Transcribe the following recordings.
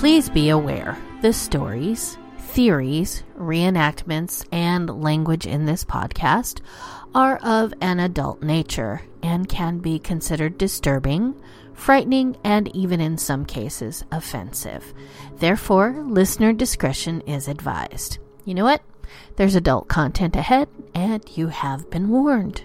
Please be aware the stories, theories, reenactments, and language in this podcast are of an adult nature and can be considered disturbing, frightening, and even in some cases offensive. Therefore, listener discretion is advised. You know what? There's adult content ahead, and you have been warned.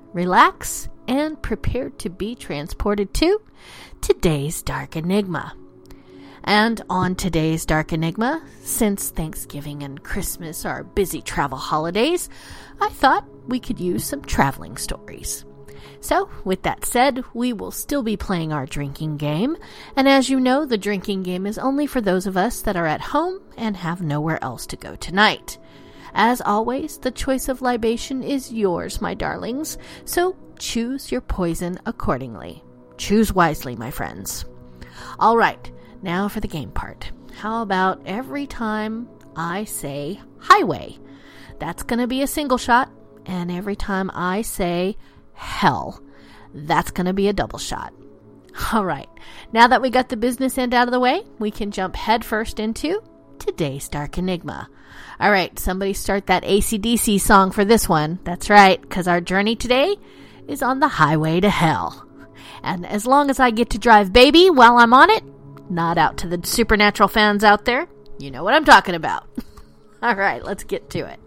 relax, and prepare to be transported to today's Dark Enigma. And on today's Dark Enigma, since Thanksgiving and Christmas are busy travel holidays, I thought we could use some traveling stories. So, with that said, we will still be playing our drinking game, and as you know, the drinking game is only for those of us that are at home and have nowhere else to go tonight. As always, the choice of libation is yours, my darlings, so choose your poison accordingly. Choose wisely, my friends. All right, now for the game part. How about every time I say highway? That's going to be a single shot, and every time I say hell, that's going to be a double shot. All right, now that we got the business end out of the way, we can jump headfirst into today's Dark Enigma. All right, somebody start that ACDC song for this one. That's right, because our journey today is on the highway to hell. And as long as I get to drive baby while I'm on it, not out to the supernatural fans out there, you know what I'm talking about. All right, let's get to it.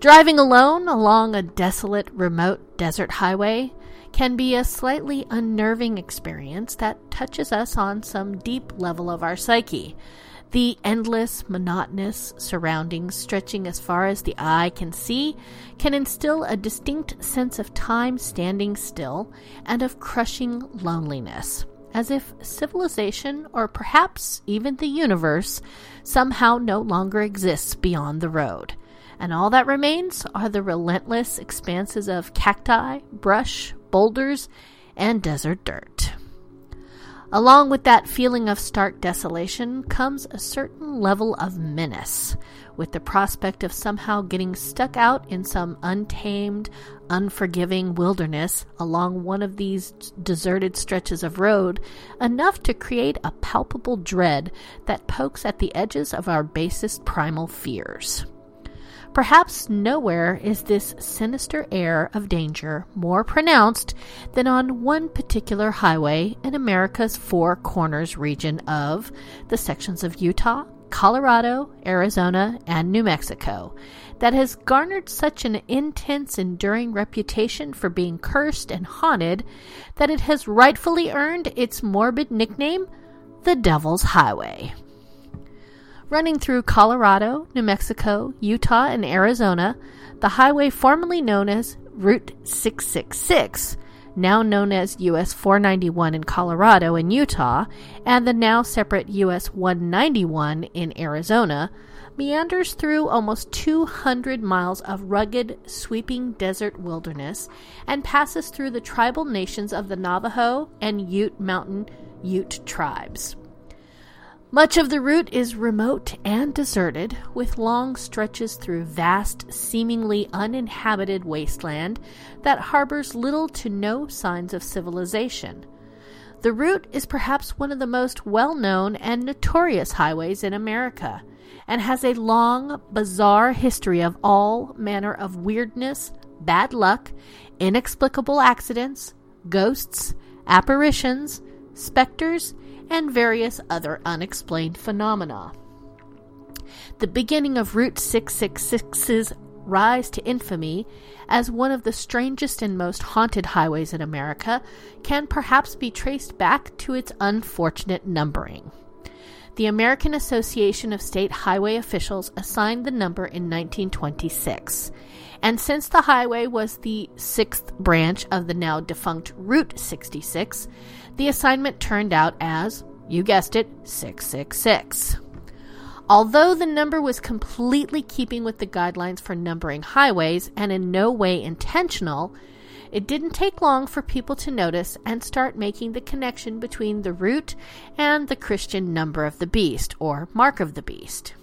Driving alone along a desolate, remote desert highway can be a slightly unnerving experience that touches us on some deep level of our psyche. The endless, monotonous surroundings stretching as far as the eye can see can instill a distinct sense of time standing still and of crushing loneliness, as if civilization, or perhaps even the universe, somehow no longer exists beyond the road. And all that remains are the relentless expanses of cacti, brush, boulders, and desert dirt. Along with that feeling of stark desolation comes a certain level of menace, with the prospect of somehow getting stuck out in some untamed, unforgiving wilderness along one of these deserted stretches of road, enough to create a palpable dread that pokes at the edges of our basest primal fears. Perhaps nowhere is this sinister air of danger more pronounced than on one particular highway in America's Four Corners region of the sections of Utah, Colorado, Arizona, and New Mexico that has garnered such an intense, enduring reputation for being cursed and haunted that it has rightfully earned its morbid nickname, the Devil's Highway running through Colorado, New Mexico, Utah, and Arizona, the highway formerly known as Route 666, now known as US 491 in Colorado and Utah, and the now separate US 191 in Arizona, meanders through almost 200 miles of rugged, sweeping desert wilderness and passes through the tribal nations of the Navajo and Ute Mountain Ute tribes. Much of the route is remote and deserted, with long stretches through vast, seemingly uninhabited wasteland that harbors little to no signs of civilization. The route is perhaps one of the most well known and notorious highways in America, and has a long, bizarre history of all manner of weirdness, bad luck, inexplicable accidents, ghosts, apparitions, specters, and various other unexplained phenomena. The beginning of Route 666's rise to infamy as one of the strangest and most haunted highways in America can perhaps be traced back to its unfortunate numbering. The American Association of State Highway Officials assigned the number in 1926, and since the highway was the sixth branch of the now defunct Route 66, the assignment turned out as You guessed it, 666. Although the number was completely keeping with the guidelines for numbering highways and in no way intentional, it didn't take long for people to notice and start making the connection between the route and the Christian number of the beast, or mark of the beast.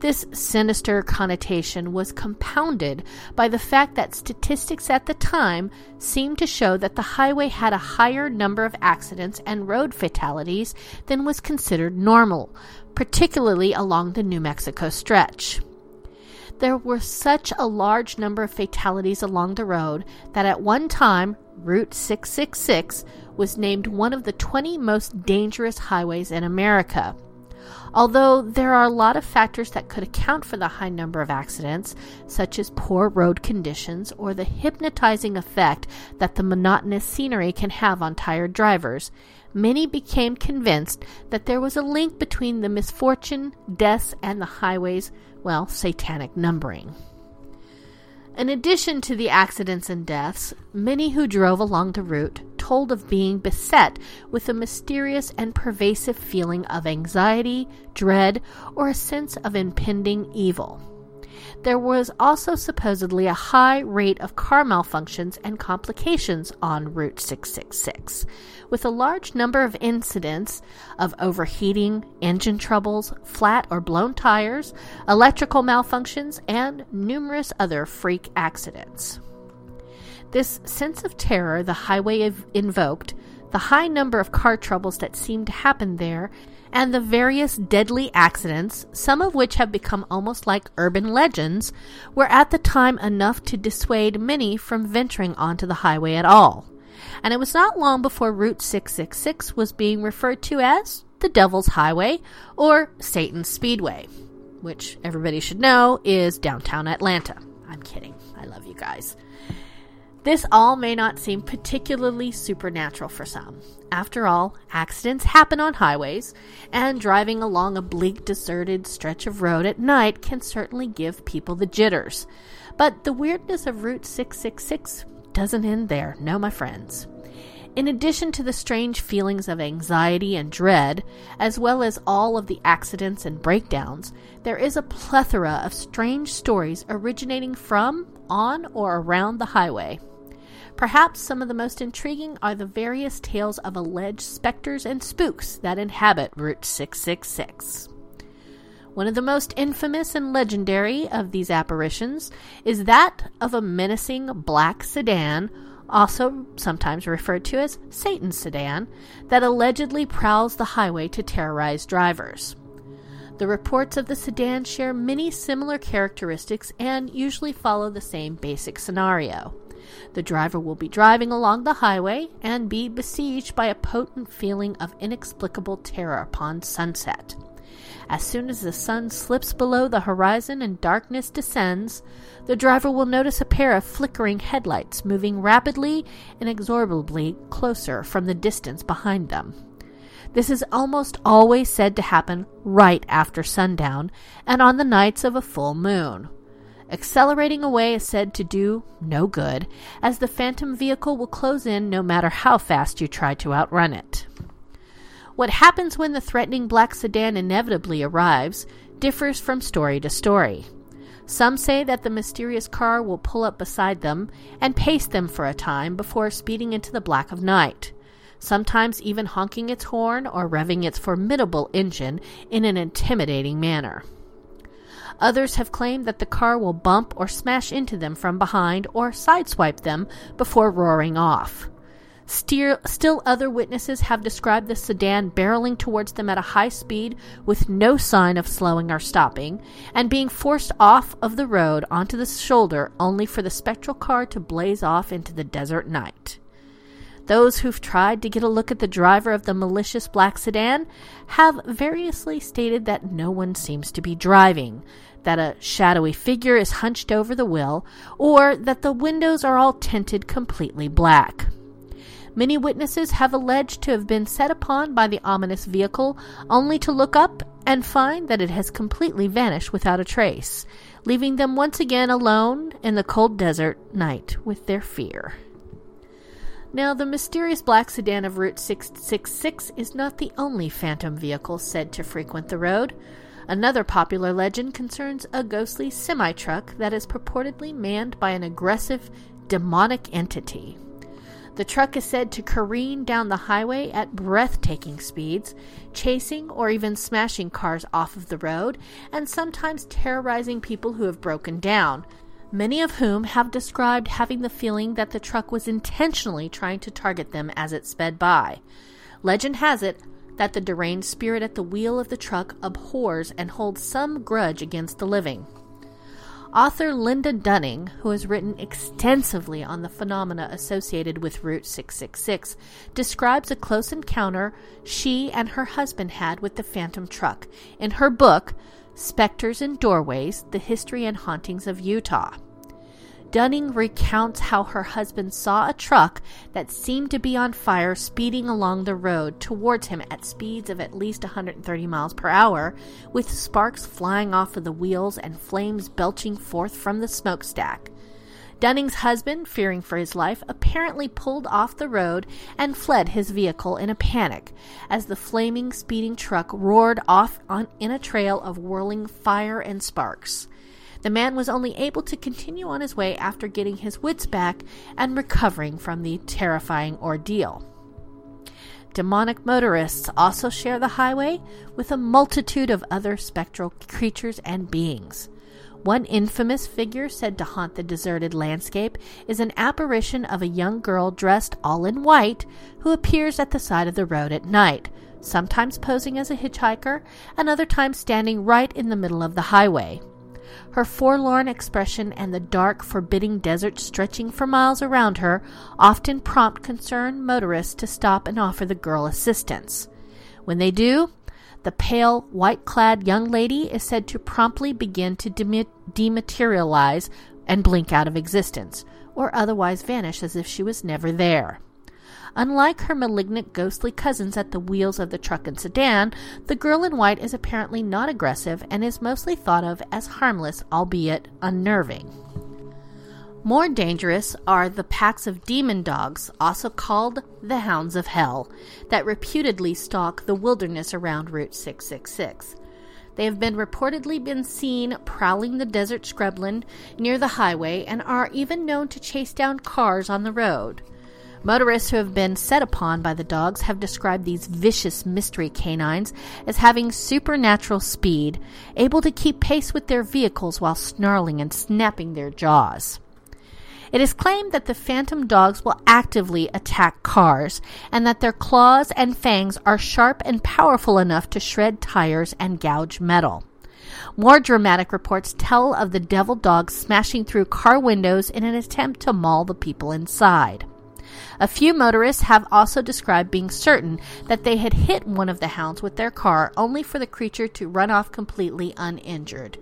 This sinister connotation was compounded by the fact that statistics at the time seemed to show that the highway had a higher number of accidents and road fatalities than was considered normal, particularly along the New Mexico stretch. There were such a large number of fatalities along the road that at one time, Route 666 was named one of the 20 most dangerous highways in America. Although there are a lot of factors that could account for the high number of accidents, such as poor road conditions or the hypnotizing effect that the monotonous scenery can have on tired drivers, many became convinced that there was a link between the misfortune, deaths, and the highway's, well, satanic numbering. In addition to the accidents and deaths, many who drove along the route told of being beset with a mysterious and pervasive feeling of anxiety, dread, or a sense of impending evil. There was also supposedly a high rate of car malfunctions and complications on Route 666, with a large number of incidents of overheating, engine troubles, flat or blown tires, electrical malfunctions, and numerous other freak accidents. This sense of terror the highway invoked, the high number of car troubles that seemed to happen there, and the various deadly accidents, some of which have become almost like urban legends, were at the time enough to dissuade many from venturing onto the highway at all. And it was not long before Route 666 was being referred to as the Devil's Highway or Satan's Speedway, which everybody should know is downtown Atlanta. I'm kidding. I love you guys. This all may not seem particularly supernatural for some. After all, accidents happen on highways, and driving along a bleak, deserted stretch of road at night can certainly give people the jitters. But the weirdness of Route 666 doesn't end there, no, my friends. In addition to the strange feelings of anxiety and dread, as well as all of the accidents and breakdowns, there is a plethora of strange stories originating from, on, or around the highway. Perhaps some of the most intriguing are the various tales of alleged specters and spooks that inhabit Route 666. One of the most infamous and legendary of these apparitions is that of a menacing black sedan, also sometimes referred to as Satan's sedan, that allegedly prowls the highway to terrorize drivers. The reports of the sedan share many similar characteristics and usually follow the same basic scenario. The driver will be driving along the highway and be besieged by a potent feeling of inexplicable terror upon sunset. As soon as the sun slips below the horizon and darkness descends, the driver will notice a pair of flickering headlights moving rapidly inexorably closer from the distance behind them. This is almost always said to happen right after sundown and on the nights of a full moon. Accelerating away is said to do no good, as the phantom vehicle will close in no matter how fast you try to outrun it. What happens when the threatening black sedan inevitably arrives differs from story to story. Some say that the mysterious car will pull up beside them and pace them for a time before speeding into the black of night, sometimes even honking its horn or revving its formidable engine in an intimidating manner. Others have claimed that the car will bump or smash into them from behind or sideswipe them before roaring off. Still, still other witnesses have described the sedan barreling towards them at a high speed with no sign of slowing or stopping, and being forced off of the road onto the shoulder only for the spectral car to blaze off into the desert night. Those who've tried to get a look at the driver of the malicious black sedan have variously stated that no one seems to be driving, that a shadowy figure is hunched over the wheel, or that the windows are all tinted completely black. Many witnesses have alleged to have been set upon by the ominous vehicle only to look up and find that it has completely vanished without a trace, leaving them once again alone in the cold desert night with their fear. Now, the mysterious black sedan of Route 666 is not the only phantom vehicle said to frequent the road. Another popular legend concerns a ghostly semi truck that is purportedly manned by an aggressive, demonic entity. The truck is said to careen down the highway at breathtaking speeds, chasing or even smashing cars off of the road, and sometimes terrorizing people who have broken down, many of whom have described having the feeling that the truck was intentionally trying to target them as it sped by. Legend has it that the deranged spirit at the wheel of the truck abhors and holds some grudge against the living. Author Linda Dunning, who has written extensively on the phenomena associated with Route 666, describes a close encounter she and her husband had with the Phantom truck in her book, Specters in Doorways The History and Hauntings of Utah. Dunning recounts how her husband saw a truck that seemed to be on fire speeding along the road towards him at speeds of at least 130 miles per hour, with sparks flying off of the wheels and flames belching forth from the smokestack. Dunning's husband, fearing for his life, apparently pulled off the road and fled his vehicle in a panic as the flaming, speeding truck roared off on, in a trail of whirling fire and sparks. The man was only able to continue on his way after getting his wits back and recovering from the terrifying ordeal. Demonic motorists also share the highway with a multitude of other spectral creatures and beings. One infamous figure said to haunt the deserted landscape is an apparition of a young girl dressed all in white who appears at the side of the road at night, sometimes posing as a hitchhiker and other times standing right in the middle of the highway. Her forlorn expression and the dark, forbidding desert stretching for miles around her often prompt concerned motorists to stop and offer the girl assistance. When they do, the pale, white clad young lady is said to promptly begin to dematerialize and blink out of existence, or otherwise vanish as if she was never there. Unlike her malignant, ghostly cousins at the wheels of the truck and sedan, the girl in white is apparently not aggressive and is mostly thought of as harmless, albeit unnerving. More dangerous are the packs of demon dogs, also called the Hounds of Hell, that reputedly stalk the wilderness around Route 666. They have been reportedly been seen prowling the desert scrubland near the highway and are even known to chase down cars on the road. Motorists who have been set upon by the dogs have described these vicious mystery canines as having supernatural speed, able to keep pace with their vehicles while snarling and snapping their jaws. It is claimed that the phantom dogs will actively attack cars and that their claws and fangs are sharp and powerful enough to shred tires and gouge metal. More dramatic reports tell of the devil dogs smashing through car windows in an attempt to maul the people inside. A few motorists have also described being certain that they had hit one of the hounds with their car only for the creature to run off completely uninjured.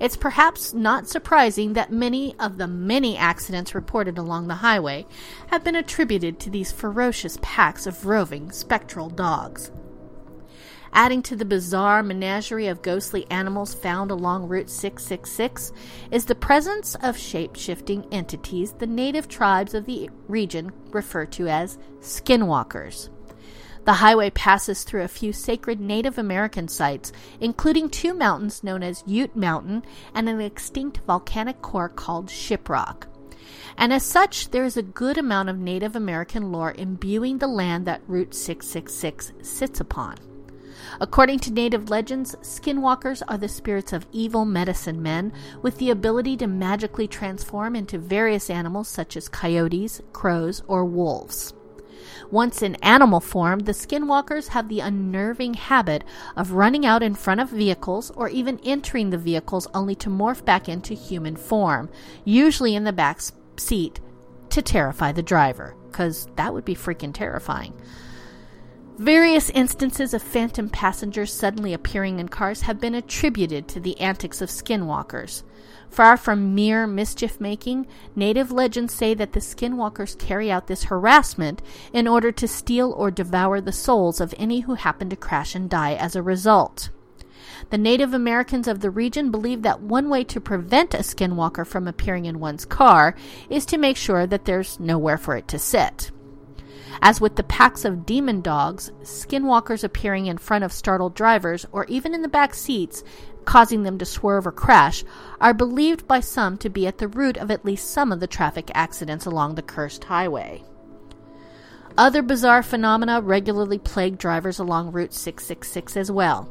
It's perhaps not surprising that many of the many accidents reported along the highway have been attributed to these ferocious packs of roving spectral dogs. Adding to the bizarre menagerie of ghostly animals found along Route 666 is the presence of shape shifting entities the native tribes of the region refer to as skinwalkers. The highway passes through a few sacred Native American sites, including two mountains known as Ute Mountain and an extinct volcanic core called Shiprock. And as such, there is a good amount of Native American lore imbuing the land that Route 666 sits upon. According to native legends, skinwalkers are the spirits of evil medicine men with the ability to magically transform into various animals such as coyotes, crows, or wolves. Once in animal form, the skinwalkers have the unnerving habit of running out in front of vehicles or even entering the vehicles only to morph back into human form, usually in the back seat to terrify the driver, because that would be freaking terrifying. Various instances of phantom passengers suddenly appearing in cars have been attributed to the antics of skinwalkers. Far from mere mischief making, native legends say that the skinwalkers carry out this harassment in order to steal or devour the souls of any who happen to crash and die as a result. The Native Americans of the region believe that one way to prevent a skinwalker from appearing in one's car is to make sure that there's nowhere for it to sit. As with the packs of demon dogs, skinwalkers appearing in front of startled drivers or even in the back seats, causing them to swerve or crash, are believed by some to be at the root of at least some of the traffic accidents along the cursed highway. Other bizarre phenomena regularly plague drivers along Route 666 as well.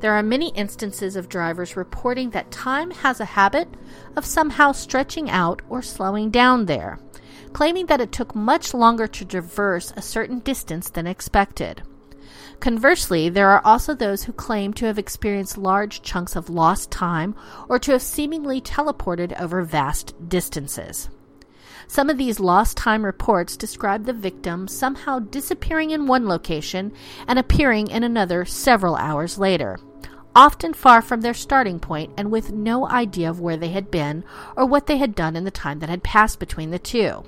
There are many instances of drivers reporting that time has a habit of somehow stretching out or slowing down there, claiming that it took much longer to traverse a certain distance than expected. Conversely, there are also those who claim to have experienced large chunks of lost time or to have seemingly teleported over vast distances. Some of these lost time reports describe the victim somehow disappearing in one location and appearing in another several hours later, often far from their starting point and with no idea of where they had been or what they had done in the time that had passed between the two.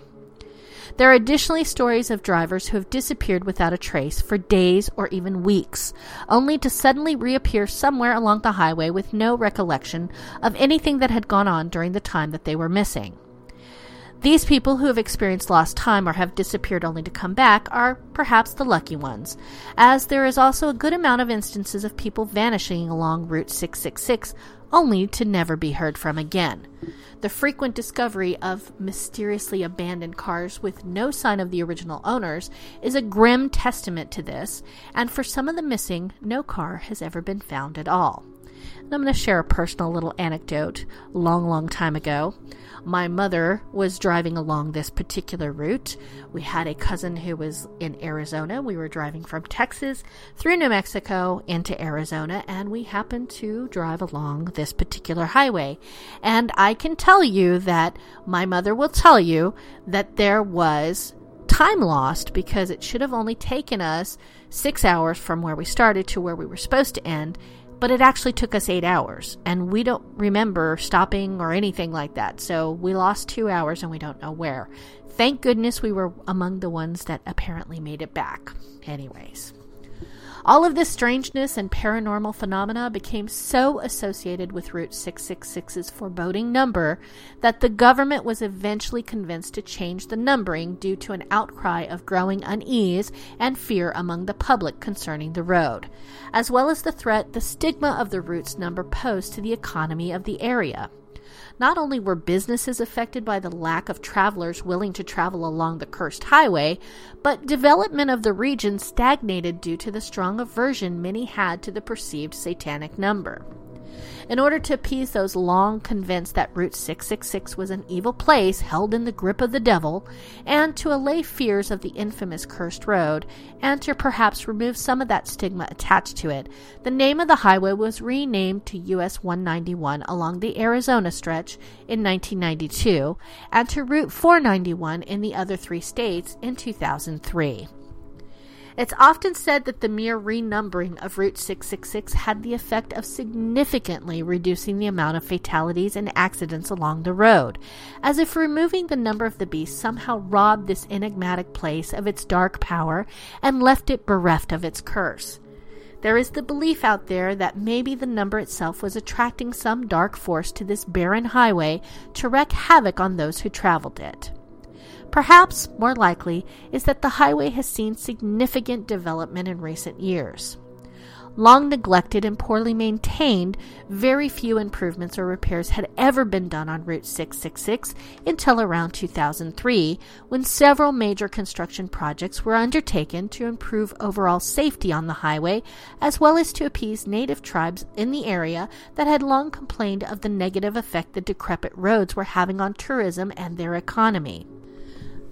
There are additionally stories of drivers who have disappeared without a trace for days or even weeks, only to suddenly reappear somewhere along the highway with no recollection of anything that had gone on during the time that they were missing. These people who have experienced lost time or have disappeared only to come back are perhaps the lucky ones, as there is also a good amount of instances of people vanishing along Route 666 only to never be heard from again. The frequent discovery of mysteriously abandoned cars with no sign of the original owners is a grim testament to this, and for some of the missing, no car has ever been found at all. And I'm going to share a personal little anecdote. Long, long time ago, my mother was driving along this particular route. We had a cousin who was in Arizona. We were driving from Texas through New Mexico into Arizona, and we happened to drive along this particular highway. And I can tell you that my mother will tell you that there was time lost because it should have only taken us six hours from where we started to where we were supposed to end but it actually took us eight hours, and we don't remember stopping or anything like that. So we lost two hours and we don't know where. Thank goodness we were among the ones that apparently made it back. Anyways. All of this strangeness and paranormal phenomena became so associated with Route 666's foreboding number that the government was eventually convinced to change the numbering due to an outcry of growing unease and fear among the public concerning the road, as well as the threat the stigma of the route's number posed to the economy of the area. Not only were businesses affected by the lack of travelers willing to travel along the cursed highway, but development of the region stagnated due to the strong aversion many had to the perceived satanic number. In order to appease those long convinced that Route 666 was an evil place held in the grip of the devil, and to allay fears of the infamous cursed road, and to perhaps remove some of that stigma attached to it, the name of the highway was renamed to US 191 along the Arizona stretch in 1992, and to Route 491 in the other three states in 2003. It's often said that the mere renumbering of Route 666 had the effect of significantly reducing the amount of fatalities and accidents along the road, as if removing the number of the beast somehow robbed this enigmatic place of its dark power and left it bereft of its curse. There is the belief out there that maybe the number itself was attracting some dark force to this barren highway to wreak havoc on those who traveled it. Perhaps more likely is that the highway has seen significant development in recent years. Long neglected and poorly maintained, very few improvements or repairs had ever been done on Route 666 until around 2003, when several major construction projects were undertaken to improve overall safety on the highway, as well as to appease native tribes in the area that had long complained of the negative effect the decrepit roads were having on tourism and their economy.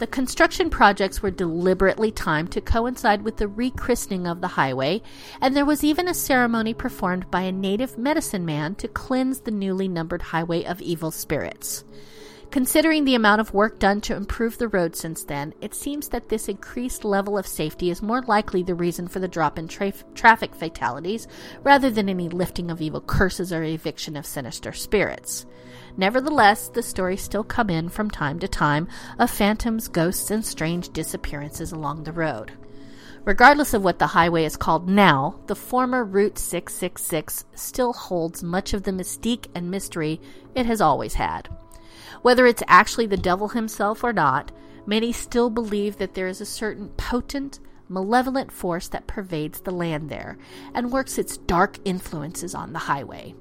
The construction projects were deliberately timed to coincide with the rechristening of the highway, and there was even a ceremony performed by a native medicine man to cleanse the newly numbered highway of evil spirits. Considering the amount of work done to improve the road since then, it seems that this increased level of safety is more likely the reason for the drop in tra- traffic fatalities rather than any lifting of evil curses or eviction of sinister spirits. Nevertheless, the stories still come in from time to time of phantoms, ghosts, and strange disappearances along the road. Regardless of what the highway is called now, the former Route 666 still holds much of the mystique and mystery it has always had. Whether it's actually the devil himself or not, Many still believe that there is a certain potent, malevolent force that pervades the land there and works its dark influences on the highway.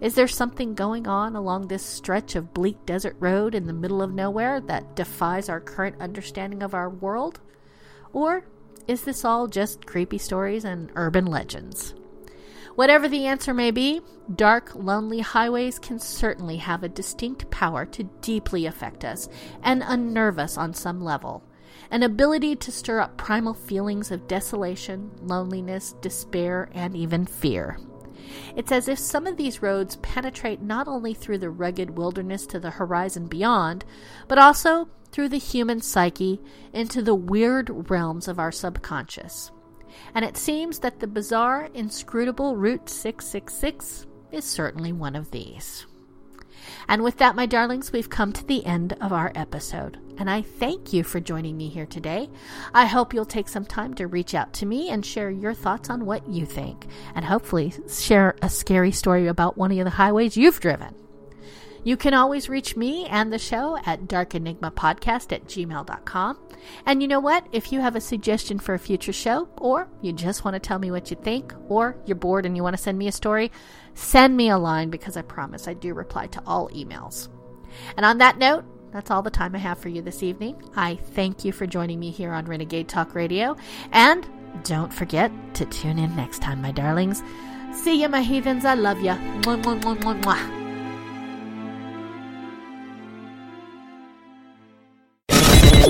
Is there something going on along this stretch of bleak desert road in the middle of nowhere that defies our current understanding of our world? Or is this all just creepy stories and urban legends? Whatever the answer may be, dark, lonely highways can certainly have a distinct power to deeply affect us and unnerve us on some level. An ability to stir up primal feelings of desolation, loneliness, despair, and even fear. It's as if some of these roads penetrate not only through the rugged wilderness to the horizon beyond, but also through the human psyche into the weird realms of our subconscious. And it seems that the bizarre, inscrutable Route 666 is certainly one of these. And with that, my darlings, we've come to the end of our episode. And I thank you for joining me here today. I hope you'll take some time to reach out to me and share your thoughts on what you think. And hopefully, share a scary story about one of the highways you've driven. You can always reach me and the show at darkenigmapodcast at gmail.com. And you know what? If you have a suggestion for a future show, or you just want to tell me what you think, or you're bored and you want to send me a story, send me a line because I promise I do reply to all emails. And on that note, that's all the time I have for you this evening. I thank you for joining me here on Renegade Talk Radio. And don't forget to tune in next time, my darlings. See you, my heathens. I love you. Mwah, mwah, mwah, mwah, mwah.